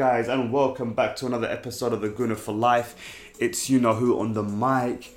Guys, and welcome back to another episode of the Gooner for Life. It's you know who on the mic,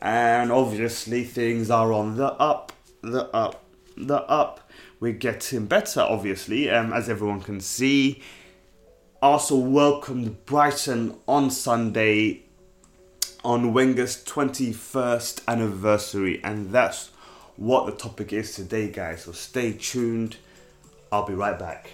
and obviously things are on the up, the up, the up. We're getting better, obviously, um, as everyone can see. Arsenal, welcomed Brighton on Sunday on Wenger's 21st anniversary, and that's what the topic is today, guys. So stay tuned. I'll be right back.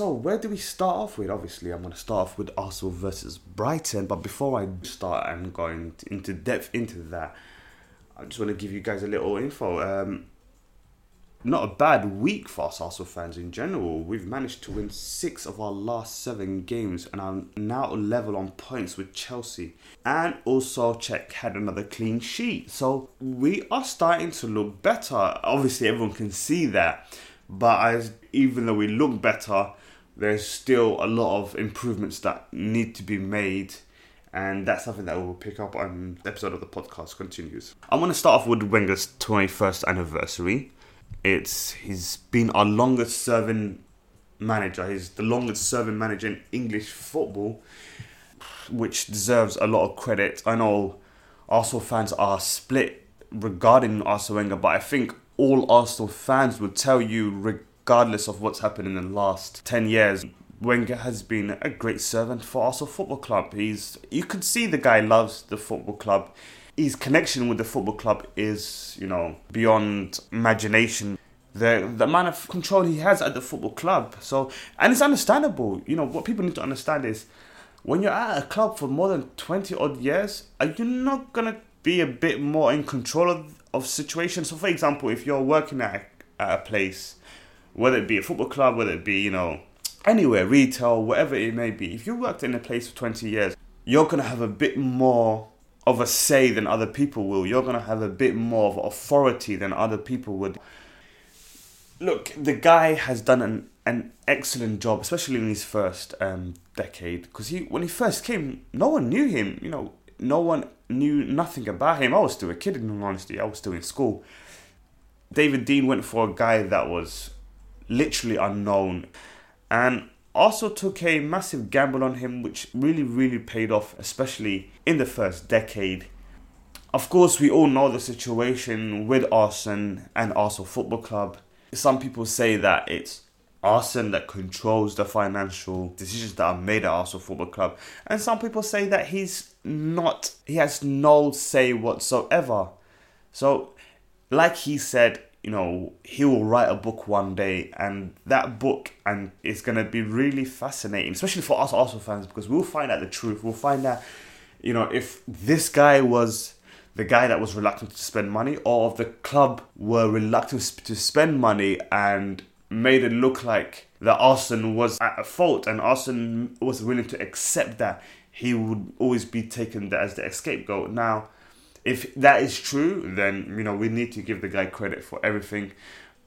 So where do we start off with? Obviously, I'm going to start off with Arsenal versus Brighton. But before I start and go into depth into that, I just want to give you guys a little info. Um, not a bad week for us Arsenal fans in general. We've managed to win six of our last seven games and are now level on points with Chelsea. And also, Cech had another clean sheet. So we are starting to look better. Obviously, everyone can see that. But as even though we look better, there's still a lot of improvements that need to be made and that's something that we'll pick up on the episode of the podcast continues. I want to start off with Wenger's 21st anniversary. It's he's been our longest serving manager. He's the longest serving manager in English football, which deserves a lot of credit. I know Arsenal fans are split regarding Arsene Wenger, but I think all Arsenal fans would tell you, regardless of what's happened in the last 10 years, Wenger has been a great servant for Arsenal Football Club. He's you can see the guy loves the football club. His connection with the football club is, you know, beyond imagination. The the amount of control he has at the football club. So and it's understandable. You know, what people need to understand is when you're at a club for more than twenty odd years, are you not gonna be a bit more in control of, of situations? So for example, if you're working at a, at a place, whether it be a football club, whether it be, you know, anywhere, retail, whatever it may be, if you worked in a place for 20 years, you're going to have a bit more of a say than other people will. You're going to have a bit more of authority than other people would. Look, the guy has done an, an excellent job, especially in his first um, decade, because he when he first came, no one knew him. You know, no one knew nothing about him. I was still a kid, in all honesty. I was still in school. David Dein went for a guy that was literally unknown and also took a massive gamble on him, which really, really paid off, especially in the first decade. Of course, we all know the situation with Arsene and Arsenal Football Club. Some people say that it's Arsene that controls the financial decisions that are made at Arsenal Football Club, and some people say that he's not, he has no say whatsoever. So, like he said, you know he will write a book one day and that book and it's going to be really fascinating especially for us Arsenal fans because we'll find out the truth we'll find out you know if this guy was the guy that was reluctant to spend money or if the club were reluctant to spend money and made it look like that Arsene was at fault and Arsene was willing to accept that he would always be taken as the scapegoat now if that is true, then you know we need to give the guy credit for everything.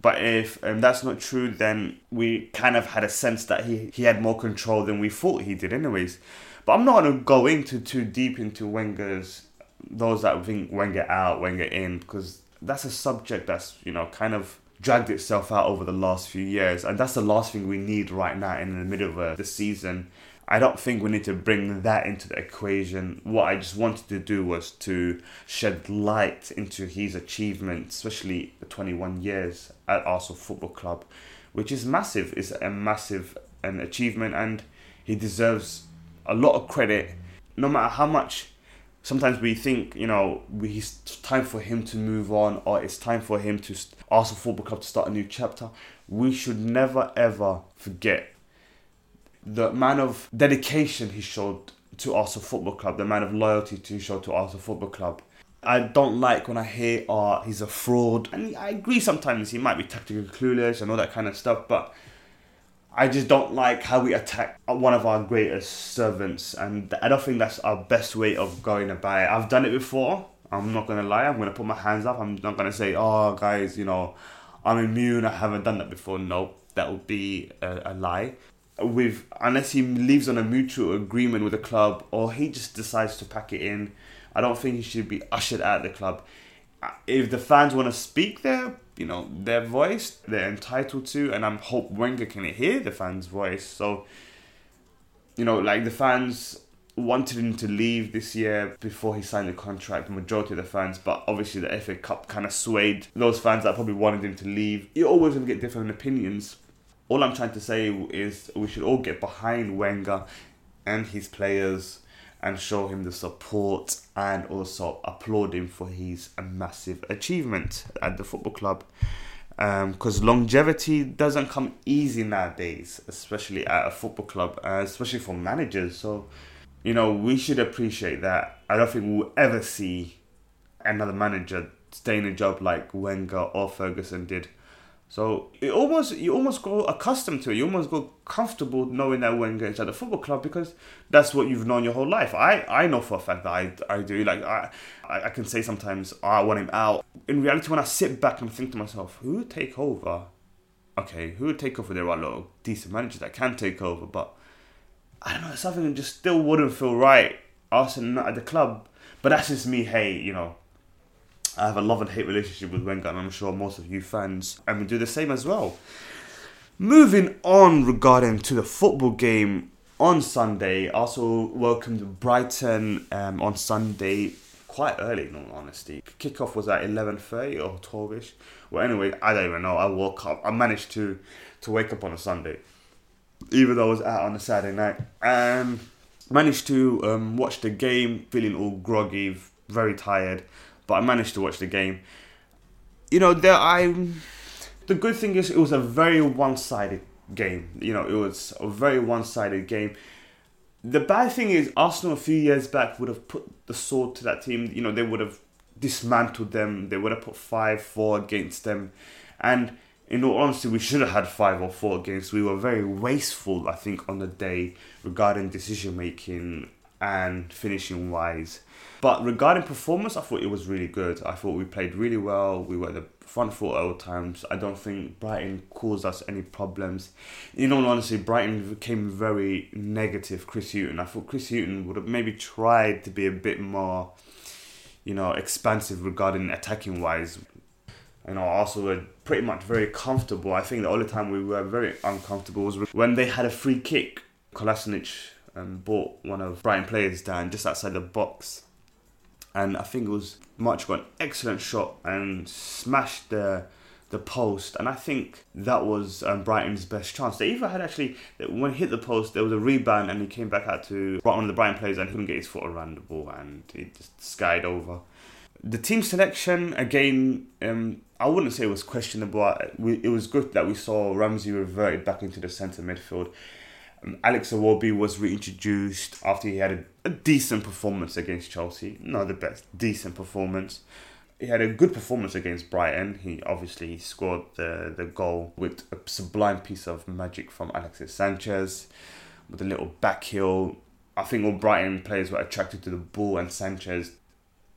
But if um, that's not true, then we kind of had a sense that he, he had more control than we thought he did, anyways. But I'm not going to go into too deep into Wenger's those that think Wenger out, Wenger in, because that's a subject that's you know kind of dragged itself out over the last few years, and that's the last thing we need right now in the middle of uh, the season. I don't think we need to bring that into the equation. What I just wanted to do was to shed light into his achievements, especially the 21 years at Arsenal Football Club, which is massive. It's a massive an achievement, and he deserves a lot of credit. No matter how much, sometimes we think you know it's time for him to move on, or it's time for him to Arsenal Football Club to start a new chapter. We should never ever forget the amount of dedication he showed to Arsenal Football Club, the amount of loyalty to show to Arsenal Football Club. I don't like when I hear, oh, he's a fraud. And I agree sometimes he might be tactically clueless and all that kind of stuff, but I just don't like how we attack one of our greatest servants. And I don't think that's our best way of going about it. I've done it before. I'm not gonna lie. I'm gonna put my hands up. I'm not gonna say, "Oh, guys, you know, I'm immune. I haven't done that before." No, that would be a, a lie. With unless he leaves on a mutual agreement with the club, or he just decides to pack it in, I don't think he should be ushered out of the club. If the fans want to speak their, you know, their voice, they're entitled to, and I'm hope Wenger can hear the fans' voice. So, you know, like the fans wanted him to leave this year before he signed the contract, the majority of the fans, but obviously the FA Cup kind of swayed those fans that probably wanted him to leave. You're always going to get different opinions. All I'm trying to say is we should all get behind Wenger and his players and show him the support and also applaud him for his massive achievement at the football club. Because um, longevity doesn't come easy nowadays, especially at a football club, uh, especially for managers. So, you know, we should appreciate that. I don't think we'll ever see another manager stay in a job like Wenger or Ferguson did. So it almost you almost go accustomed to it. You almost go comfortable knowing that Wenger is at the football club because that's what you've known your whole life. I, I know for a fact that I, I do. Like I, I can say sometimes oh, I want him out. In reality, when I sit back and think to myself, who would take over? Okay, who would take over? There are a lot of decent managers that can take over, but I don't know. Something that just still wouldn't feel right. Arsenal at the club, but that's just me. Hey, you know, I have a love and hate relationship with Wenger, and I'm sure most of you fans and we do the same as well. Moving on regarding to the football game on Sunday, Arsenal welcomed Brighton um, on Sunday quite early, in all honesty. Kickoff was at 11.30 or 12ish. Well, anyway, I don't even know. I woke up. I managed to, to wake up on a Sunday, even though I was out on a Saturday night. And managed to um, watch the game feeling all groggy, very tired but I managed to watch the game. You know, there I. The good thing is, it was a very one-sided game. You know, it was a very one-sided game. The bad thing is, Arsenal a few years back would have put the sword to that team. You know, they would have dismantled them. They would have put five, four against them, and in all honesty, we should have had five or four against. We were very wasteful, I think, on the day regarding decision making and finishing wise. But regarding performance, I thought it was really good. I thought we played really well. We were the front foot at all times. I don't think Brighton caused us any problems. In all honesty, Brighton became very negative. Chris Hughton. I thought Chris Hughton would have maybe tried to be a bit more, you know, expansive regarding attacking wise. You know, also were pretty much very comfortable. I think the only time we were very uncomfortable was when they had a free kick. Kolasinac brought one of Brighton players down just outside the box and I think it was March got an excellent shot and smashed the the post, and I think that was um, Brighton's best chance. They even had actually when he hit the post, there was a rebound, and he came back out to one of the Brighton players, and he couldn't get his foot around the ball, and he just skied over. The team selection again, um, I wouldn't say it was questionable. It was good that we saw Ramsey reverted back into the centre midfield. Alex Iwobi was reintroduced after he had a, a, decent performance against Chelsea. Not the best, decent performance. He had a good performance against Brighton. He obviously scored the, the goal with a sublime piece of magic from Alexis Sanchez with a little back heel. I think all Brighton players were attracted to the ball and Sanchez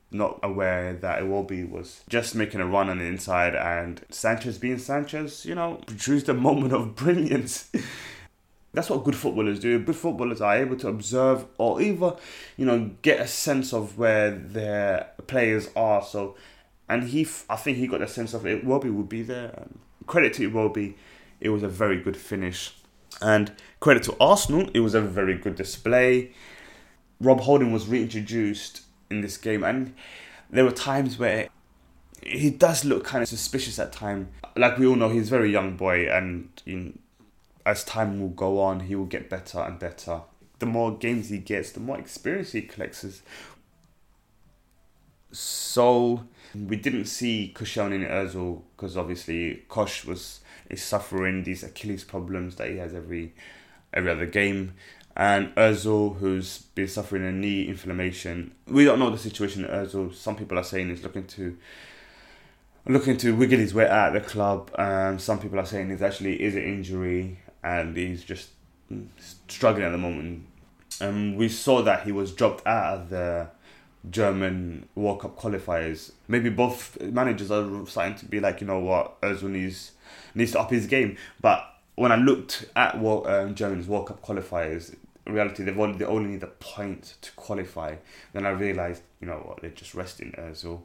not aware that Iwobi was just making a run on the inside and Sanchez being Sanchez, you know, produced a moment of brilliance. That's what good footballers do. Good footballers are able to observe or either, you know, get a sense of where their players are. So, and he, I think he got a sense of it. Iwobi would be there. And credit to Iwobi, it was a very good finish. And credit to Arsenal, it was a very good display. Rob Holding was reintroduced in this game, and there were times where he does look kind of suspicious at time. Like we all know, he's a very young boy, and you know, as time will go on, he will get better and better. The more games he gets, the more experience he collects. So we didn't see Koscielny in Özil because obviously Kosh was is suffering these Achilles problems that he has every every other game. And Özil, who's been suffering a knee inflammation, we don't know the situation at Özil. Some people are saying he's looking to looking to wiggle his way out of the club. Um, some people are saying it's actually is an injury and he's just struggling at the moment. And we saw that he was dropped out of the German World Cup qualifiers. Maybe both managers are starting to be like, you know what, Özil needs needs to up his game. But when I looked at what um, Germany's World Cup qualifiers, reality they've only they only need a point to qualify. Then I realised, you know what, they're just resting Özil.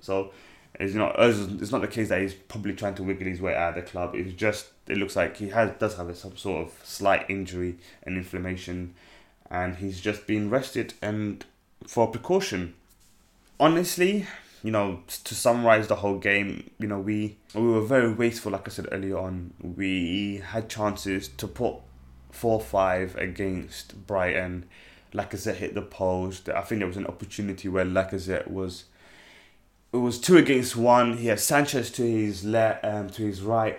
So it's not it's not the case that he's probably trying to wiggle his way out of the club. It's just it looks like he has does have some sort of slight injury and inflammation, and he's just been rested and for precaution. Honestly, you know, to summarize the whole game, you know, we we were very wasteful. Like I said earlier on, we had chances to put four five against Brighton. Lacazette hit the post. I think there was an opportunity where Lacazette was it was two against one. He had Sanchez to his left, um, to his right.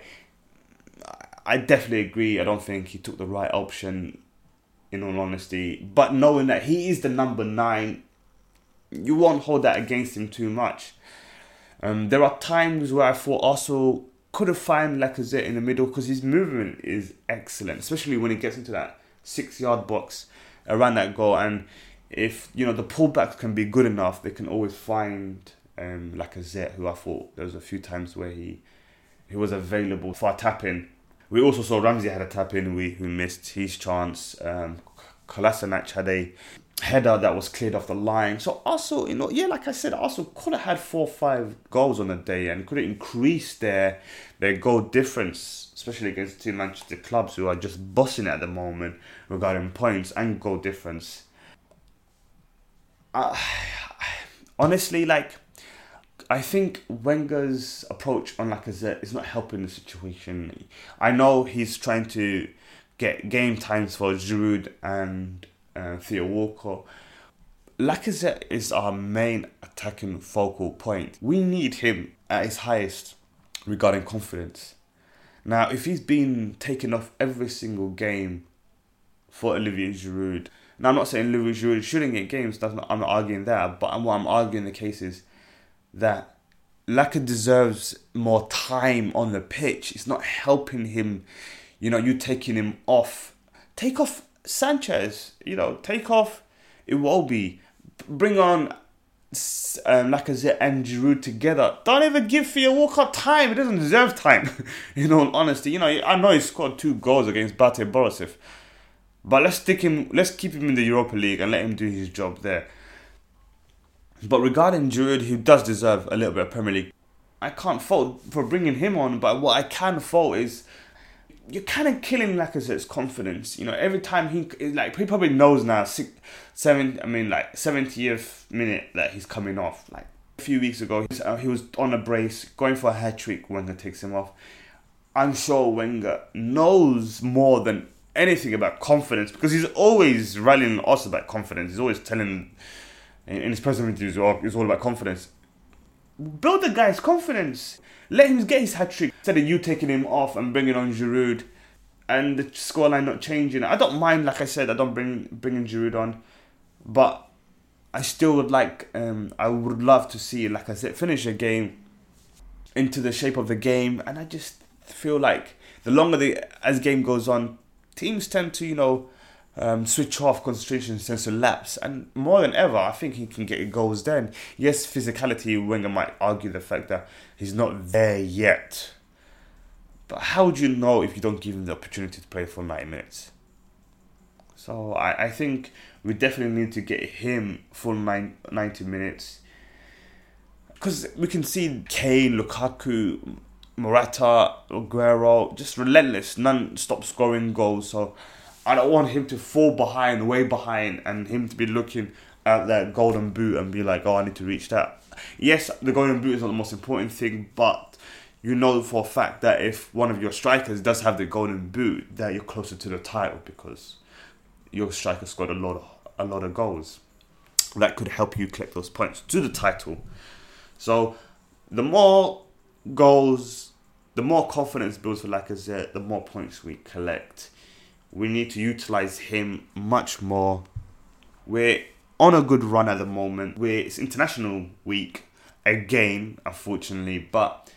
I definitely agree. I don't think he took the right option, in all honesty. But knowing that he is the number nine, you won't hold that against him too much. Um, there are times where I thought Arsenal could have found Lacazette in the middle because his movement is excellent, especially when he gets into that six-yard box around that goal. And if you know the pullbacks can be good enough, they can always find um, Lacazette, who I thought there was a few times where he he was available for a tap in. We also saw Ramsey had a tap in, we who missed his chance. Um, Kolasinac had a header that was cleared off the line. So also, you know, yeah, like I said, also could have had four or five goals on the day and could have increased their their goal difference, especially against two Manchester clubs who are just bossing at the moment regarding points and goal difference. Uh, honestly, like I think Wenger's approach on Lacazette is not helping the situation. I know he's trying to get game times for Giroud and uh, Theo Walcott. Lacazette is our main attacking focal point. We need him at his highest regarding confidence. Now, if he's been taken off every single game for Olivier Giroud, now I'm not saying Olivier Giroud shouldn't get games. That's not, I'm not arguing that, but what I'm arguing the case is that Laka deserves more time on the pitch. It's not helping him. You know, you taking him off. Take off Sanchez. You know, take off Iwobi. Bring on um, Lacazette and Giroud together. Don't even give Theo Walcott time. He doesn't deserve time. in all honesty, you know, I know he scored two goals against Bate Borisov, but let's stick him. Let's keep him in the Europa League and let him do his job there. But regarding Giroud, who does deserve a little bit of Premier League, I can't fault for bringing him on. But what I can fault is you're kind of killing Lacazette's confidence. You know, every time he like he probably knows now six, seven. I mean, like seventieth minute that he's coming off. Like a few weeks ago, uh, he was on a brace, going for a hat trick. Wenger takes him off. I'm sure Wenger knows more than anything about confidence because he's always rallying us about confidence. He's always telling in his press interviews, it's all about confidence. Build the guy's confidence. Let him get his hat trick instead of you taking him off and bringing on Giroud, and the scoreline not changing. I don't mind, like I said, I don't bring bringing Giroud on, but I still would like, um, I would love to see, like I said, finish a game into the shape of the game, and I just feel like the longer the as game goes on, teams tend to you know um, switch off, concentration to lapse, and more than ever, I think he can get goals then. Yes, physicality, Wenger might argue the fact that he's not there yet. But how would you know if you don't give him the opportunity to play for 90 minutes? So I, I think we definitely need to get him full nine, 90 minutes. Because we can see Kane, Lukaku, Morata, Aguero, just relentless, non-stop scoring goals. So I don't want him to fall behind, way behind, and him to be looking at that golden boot and be like, oh, I need to reach that. Yes, the golden boot is not the most important thing, but you know for a fact that if one of your strikers does have the golden boot, that you're closer to the title because your striker scored a lot of a lot of goals. That could help you collect those points to the title. So, the more goals, the more confidence builds for Lacazette, the more points we collect we need to utilize him much more. We're on a good run at the moment. We're, it's international week again, unfortunately, but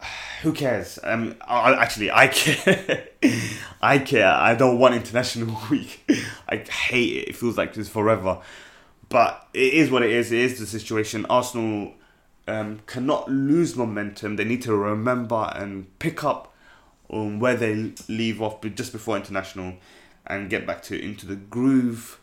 who cares? Um, I, actually, I care. I care. I don't want international week. I hate it. It feels like this forever. but it is what it is. It is the situation. Arsenal um, cannot lose momentum. They need to remember and pick up on where they leave off just before international and get back to into the groove.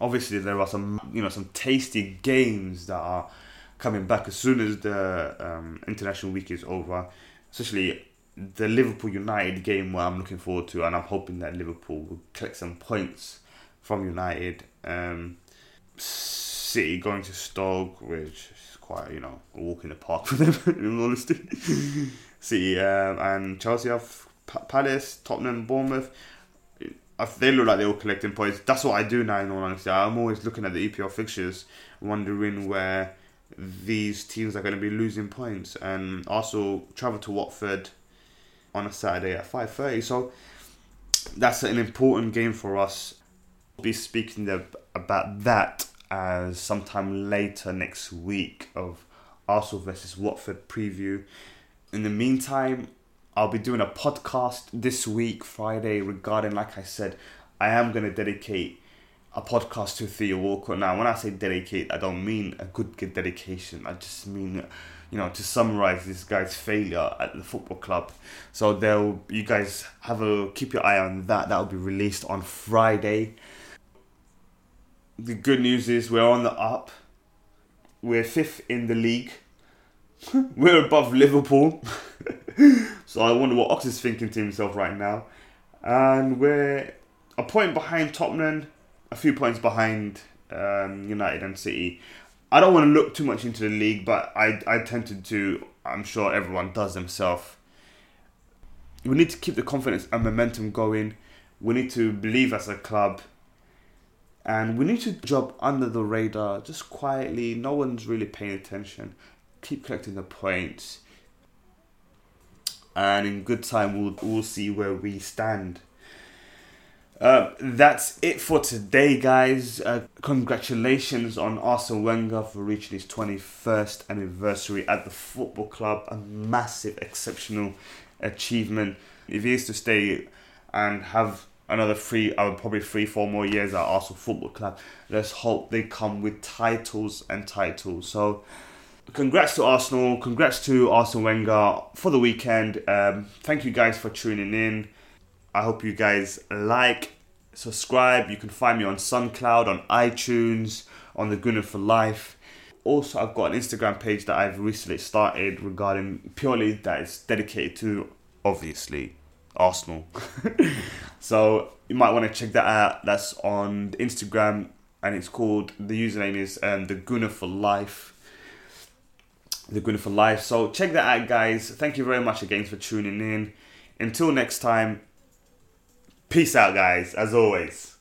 Obviously, there are some you know some tasty games that are coming back as soon as the um, international week is over. Especially the Liverpool United game, where I'm looking forward to, and I'm hoping that Liverpool will collect some points from United. Um, City going to Stoke, which quite you know a walk in the park for them, in all honesty. City um, and Chelsea have Palace, Tottenham, Bournemouth. They look like they're all collecting points. That's what I do now. In all honesty, I'm always looking at the EPL fixtures, wondering where these teams are going to be losing points. And also travel to Watford on a Saturday at five thirty. So that's an important game for us. We'll be speaking about that as sometime later next week of Arsenal versus Watford preview. In the meantime, I'll be doing a podcast this week, Friday, regarding, like I said, I am going to dedicate a podcast to Theo Walcott. Now, when I say dedicate, I don't mean a good, good dedication. I just mean, you know, to summarize this guy's failure at the football club. So they'll, you guys have a keep your eye on that. That'll be released on Friday. The good news is we're on the up. We're fifth in the league. We're above Liverpool. so I wonder what Ox is thinking to himself right now. And we're a point behind Tottenham, a few points behind um, United and City. I don't want to look too much into the league, but I, I tend to I'm sure everyone does themselves. We need to keep the confidence and momentum going. We need to believe as a club. And we need to drop under the radar, just quietly. No one's really paying attention keep collecting the points, and in good time we'll we'll see where we stand. Uh, that's it for today, guys. Uh, congratulations on Arsene Wenger for reaching his 21st anniversary at the football club. A massive, exceptional achievement. If he is to stay and have another three, would probably three, four more years at Arsenal Football Club, let's hope they come with titles and titles. So, congrats to Arsenal. Congrats to Arsene Wenger for the weekend. Um, thank you guys for tuning in. I hope you guys like, subscribe. You can find me on SoundCloud, on iTunes, on the Gunner for Life. Also, I've got an Instagram page that I've recently started regarding purely that is dedicated to obviously Arsenal. so you might want to check that out. That's on Instagram and it's called the username is um, the Gunner for Life the Gunner for Life. So check that out, guys. Thank you very much again for tuning in. Until next time, peace out, guys, as always.